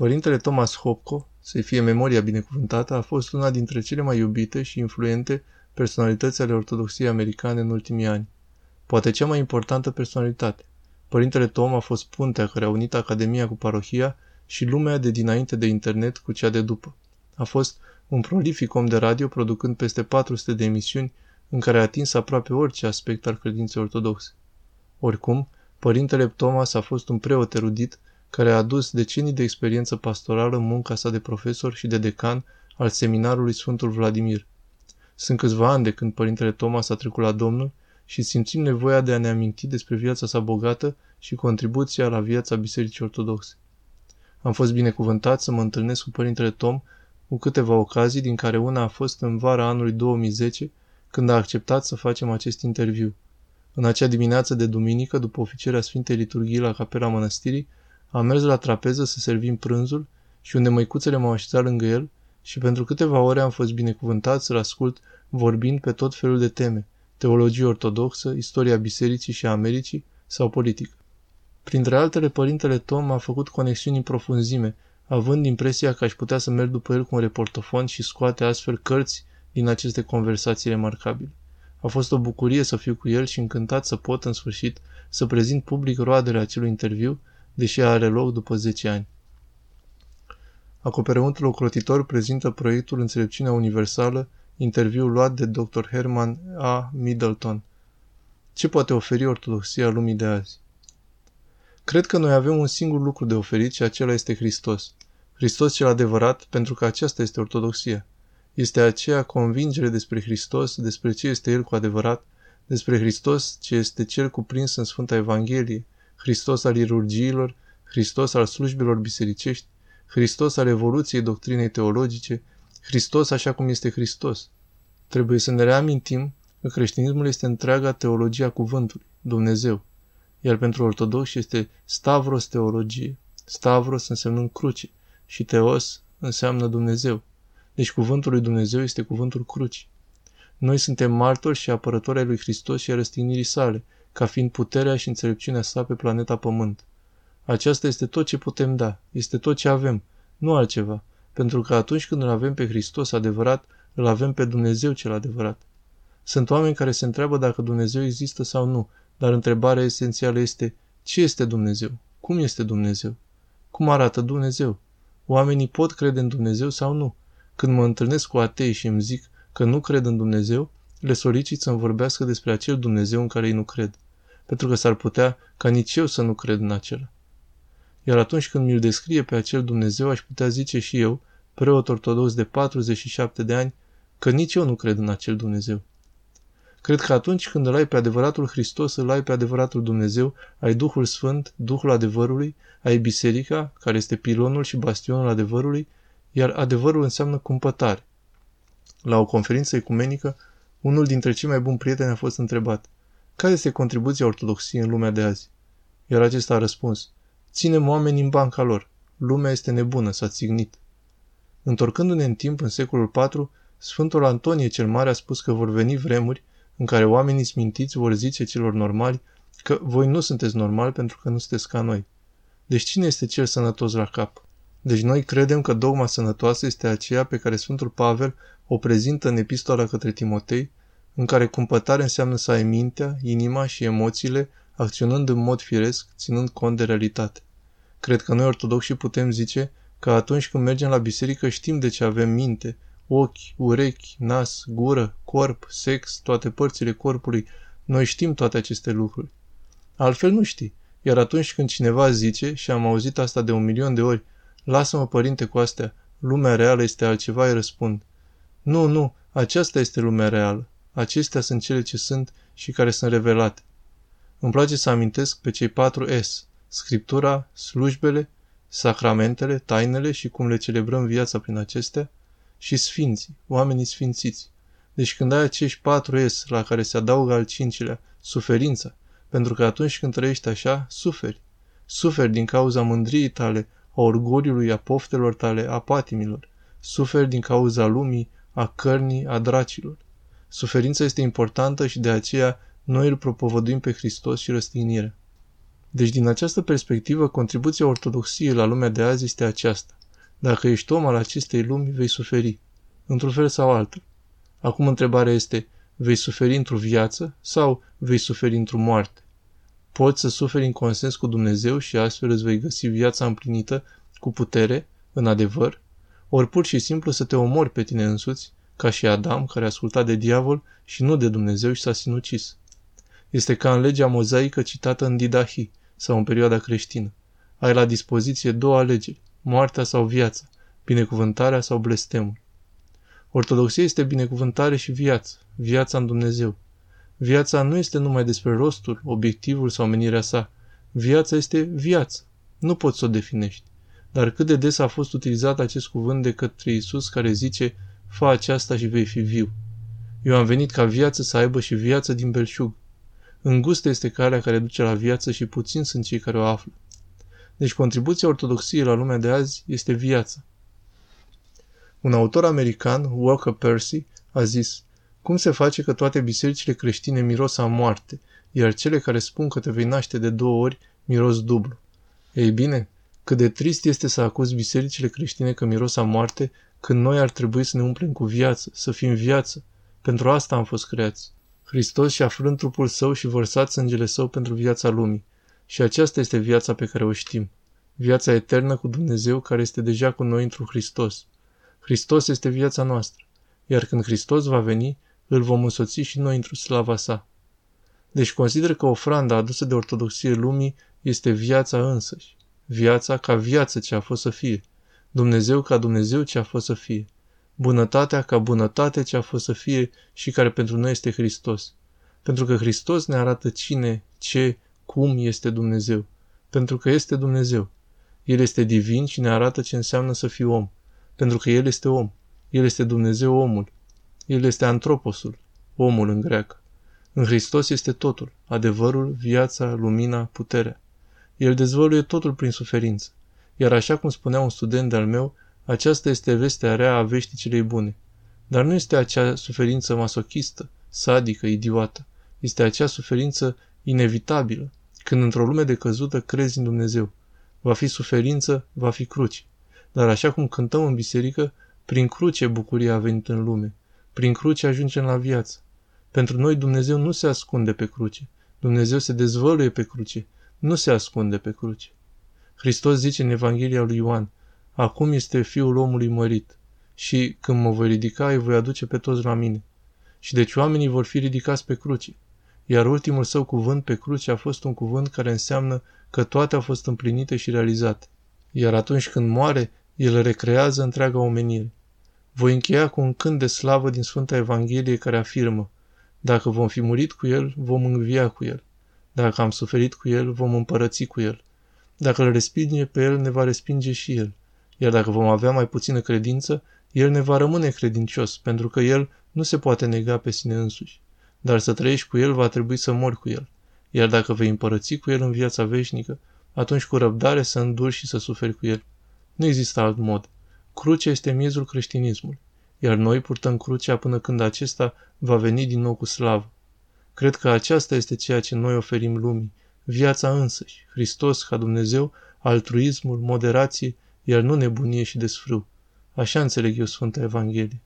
Părintele Thomas Hopko, să-i fie memoria binecuvântată, a fost una dintre cele mai iubite și influente personalități ale ortodoxiei americane în ultimii ani. Poate cea mai importantă personalitate. Părintele Tom a fost puntea care a unit Academia cu parohia și lumea de dinainte de internet cu cea de după. A fost un prolific om de radio, producând peste 400 de emisiuni în care a atins aproape orice aspect al credinței ortodoxe. Oricum, părintele Thomas a fost un preot erudit care a adus decenii de experiență pastorală în munca sa de profesor și de decan al seminarului Sfântul Vladimir. Sunt câțiva ani de când părintele Thomas a trecut la Domnul și simțim nevoia de a ne aminti despre viața sa bogată și contribuția la viața Bisericii Ortodoxe. Am fost binecuvântat să mă întâlnesc cu părintele Tom cu câteva ocazii, din care una a fost în vara anului 2010, când a acceptat să facem acest interviu. În acea dimineață de duminică, după oficierea Sfintei Liturghii la capela mănăstirii, am mers la trapeză să servim prânzul și unde măicuțele m-au așezat lângă el și pentru câteva ore am fost binecuvântat să-l ascult vorbind pe tot felul de teme, teologie ortodoxă, istoria bisericii și a Americii sau politică. Printre altele, părintele Tom a făcut conexiuni în profunzime, având impresia că aș putea să merg după el cu un reportofon și scoate astfel cărți din aceste conversații remarcabile. A fost o bucurie să fiu cu el și încântat să pot, în sfârșit, să prezint public roadele acelui interviu, deși are loc după 10 ani. Acoperământul ocrotitor prezintă proiectul Înțelepciunea Universală, interviu luat de Dr. Herman A. Middleton. Ce poate oferi ortodoxia lumii de azi? Cred că noi avem un singur lucru de oferit și acela este Hristos. Hristos cel adevărat, pentru că aceasta este ortodoxia. Este aceea convingere despre Hristos, despre ce este El cu adevărat, despre Hristos ce este Cel cuprins în Sfânta Evanghelie, Hristos al liturgiilor, Hristos al slujbilor bisericești, Hristos al evoluției doctrinei teologice, Hristos așa cum este Hristos. Trebuie să ne reamintim că creștinismul este întreaga teologia cuvântului, Dumnezeu. Iar pentru ortodoxi este Stavros teologie. Stavros însemnând cruce și Teos înseamnă Dumnezeu. Deci cuvântul lui Dumnezeu este cuvântul cruci. Noi suntem martori și apărători ai lui Hristos și a răstignirii sale, ca fiind puterea și înțelepciunea sa pe planeta Pământ. Aceasta este tot ce putem da, este tot ce avem, nu altceva, pentru că atunci când îl avem pe Hristos adevărat, îl avem pe Dumnezeu cel adevărat. Sunt oameni care se întreabă dacă Dumnezeu există sau nu, dar întrebarea esențială este ce este Dumnezeu? Cum este Dumnezeu? Cum arată Dumnezeu? Oamenii pot crede în Dumnezeu sau nu? Când mă întâlnesc cu atei și îmi zic că nu cred în Dumnezeu, le solicit să-mi vorbească despre acel Dumnezeu în care ei nu cred, pentru că s-ar putea ca nici eu să nu cred în acela. Iar atunci când mi-l descrie pe acel Dumnezeu, aș putea zice și eu, preot ortodox de 47 de ani, că nici eu nu cred în acel Dumnezeu. Cred că atunci când îl ai pe adevăratul Hristos, îl ai pe adevăratul Dumnezeu, ai Duhul Sfânt, Duhul adevărului, ai Biserica, care este pilonul și bastionul adevărului, iar adevărul înseamnă cumpătare. La o conferință ecumenică, unul dintre cei mai buni prieteni a fost întrebat, care este contribuția ortodoxiei în lumea de azi? Iar acesta a răspuns, ținem oamenii în banca lor. Lumea este nebună, s-a țignit. Întorcându-ne în timp, în secolul IV, Sfântul Antonie cel Mare a spus că vor veni vremuri în care oamenii smintiți vor zice celor normali că voi nu sunteți normali pentru că nu sunteți ca noi. Deci cine este cel sănătos la cap? Deci noi credem că dogma sănătoasă este aceea pe care Sfântul Pavel o prezintă în epistola către Timotei, în care cumpătare înseamnă să ai mintea, inima și emoțiile acționând în mod firesc, ținând cont de realitate. Cred că noi ortodoxi putem zice că atunci când mergem la biserică știm de ce avem minte, ochi, urechi, nas, gură, corp, sex, toate părțile corpului, noi știm toate aceste lucruri. Altfel nu știi. Iar atunci când cineva zice, și am auzit asta de un milion de ori, lasă-mă părinte cu astea, lumea reală este altceva, îi răspund. Nu, nu, aceasta este lumea reală. Acestea sunt cele ce sunt și care sunt revelate. Îmi place să amintesc pe cei patru S, Scriptura, slujbele, sacramentele, tainele și cum le celebrăm viața prin acestea, și sfinții, oamenii sfințiți. Deci când ai acești patru S la care se adaugă al cincilea, suferința, pentru că atunci când trăiești așa, suferi. Suferi din cauza mândriei tale, a orgoliului, a poftelor tale, a patimilor. Suferi din cauza lumii, a cărnii, a dracilor. Suferința este importantă și de aceea noi îl propovăduim pe Hristos și răstignirea. Deci, din această perspectivă, contribuția ortodoxiei la lumea de azi este aceasta. Dacă ești om al acestei lumi, vei suferi, într-un fel sau altul. Acum întrebarea este, vei suferi într-o viață sau vei suferi într-o moarte? Poți să suferi în consens cu Dumnezeu și astfel îți vei găsi viața împlinită cu putere, în adevăr, ori pur și simplu să te omori pe tine însuți, ca și Adam, care a ascultat de diavol și nu de Dumnezeu și s-a sinucis. Este ca în legea mozaică citată în Didahi sau în perioada creștină. Ai la dispoziție două alegeri, moartea sau viața, binecuvântarea sau blestemul. Ortodoxia este binecuvântare și viață, viața în Dumnezeu. Viața nu este numai despre rostul, obiectivul sau menirea sa. Viața este viață. Nu poți să o definești. Dar cât de des a fost utilizat acest cuvânt de către Isus care zice, fă aceasta și vei fi viu. Eu am venit ca viață să aibă și viață din belșug. Îngustă este calea care duce la viață și puțin sunt cei care o află. Deci contribuția ortodoxiei la lumea de azi este viața. Un autor american, Walker Percy, a zis, cum se face că toate bisericile creștine miros a moarte, iar cele care spun că te vei naște de două ori miros dublu? Ei bine, cât de trist este să acuzi bisericile creștine că miros a moarte, când noi ar trebui să ne umplem cu viață, să fim viață. Pentru asta am fost creați. Hristos și-a frânt trupul său și vărsat sângele său pentru viața lumii. Și aceasta este viața pe care o știm. Viața eternă cu Dumnezeu care este deja cu noi într-un Hristos. Hristos este viața noastră. Iar când Hristos va veni, îl vom însoți și noi într-o slava sa. Deci consider că ofranda adusă de ortodoxie lumii este viața însăși. Viața ca viață ce a fost să fie. Dumnezeu ca Dumnezeu ce a fost să fie. Bunătatea ca bunătate ce a fost să fie și care pentru noi este Hristos. Pentru că Hristos ne arată cine, ce, cum este Dumnezeu. Pentru că este Dumnezeu. El este divin și ne arată ce înseamnă să fii om. Pentru că El este om. El este Dumnezeu omul. El este antroposul, omul în greacă. În Hristos este totul, adevărul, viața, lumina, puterea. El dezvăluie totul prin suferință. Iar așa cum spunea un student de-al meu, aceasta este vestea rea a veștii celei bune. Dar nu este acea suferință masochistă, sadică, idiotă. Este acea suferință inevitabilă, când într-o lume de căzută crezi în Dumnezeu. Va fi suferință, va fi cruci. Dar așa cum cântăm în biserică, prin cruce bucuria a venit în lume. Prin cruce ajungem la viață. Pentru noi Dumnezeu nu se ascunde pe cruce. Dumnezeu se dezvăluie pe cruce. Nu se ascunde pe cruce. Hristos zice în Evanghelia lui Ioan, Acum este Fiul omului mărit și când mă voi ridica, îi voi aduce pe toți la mine. Și deci oamenii vor fi ridicați pe cruce. Iar ultimul său cuvânt pe cruce a fost un cuvânt care înseamnă că toate au fost împlinite și realizate. Iar atunci când moare, el recrează întreaga omenire. Voi încheia cu un cânt de slavă din Sfânta Evanghelie care afirmă Dacă vom fi murit cu El, vom învia cu El. Dacă am suferit cu El, vom împărăți cu El. Dacă îl respinge pe El, ne va respinge și El. Iar dacă vom avea mai puțină credință, El ne va rămâne credincios, pentru că El nu se poate nega pe sine însuși. Dar să trăiești cu El va trebui să mori cu El. Iar dacă vei împărăți cu El în viața veșnică, atunci cu răbdare să înduri și să suferi cu El. Nu există alt mod. Crucea este miezul creștinismului, iar noi purtăm crucea până când acesta va veni din nou cu slavă. Cred că aceasta este ceea ce noi oferim lumii, viața însăși, Hristos ca Dumnezeu, altruismul, moderație, iar nu nebunie și desfrâu. Așa înțeleg eu Sfânta Evanghelie.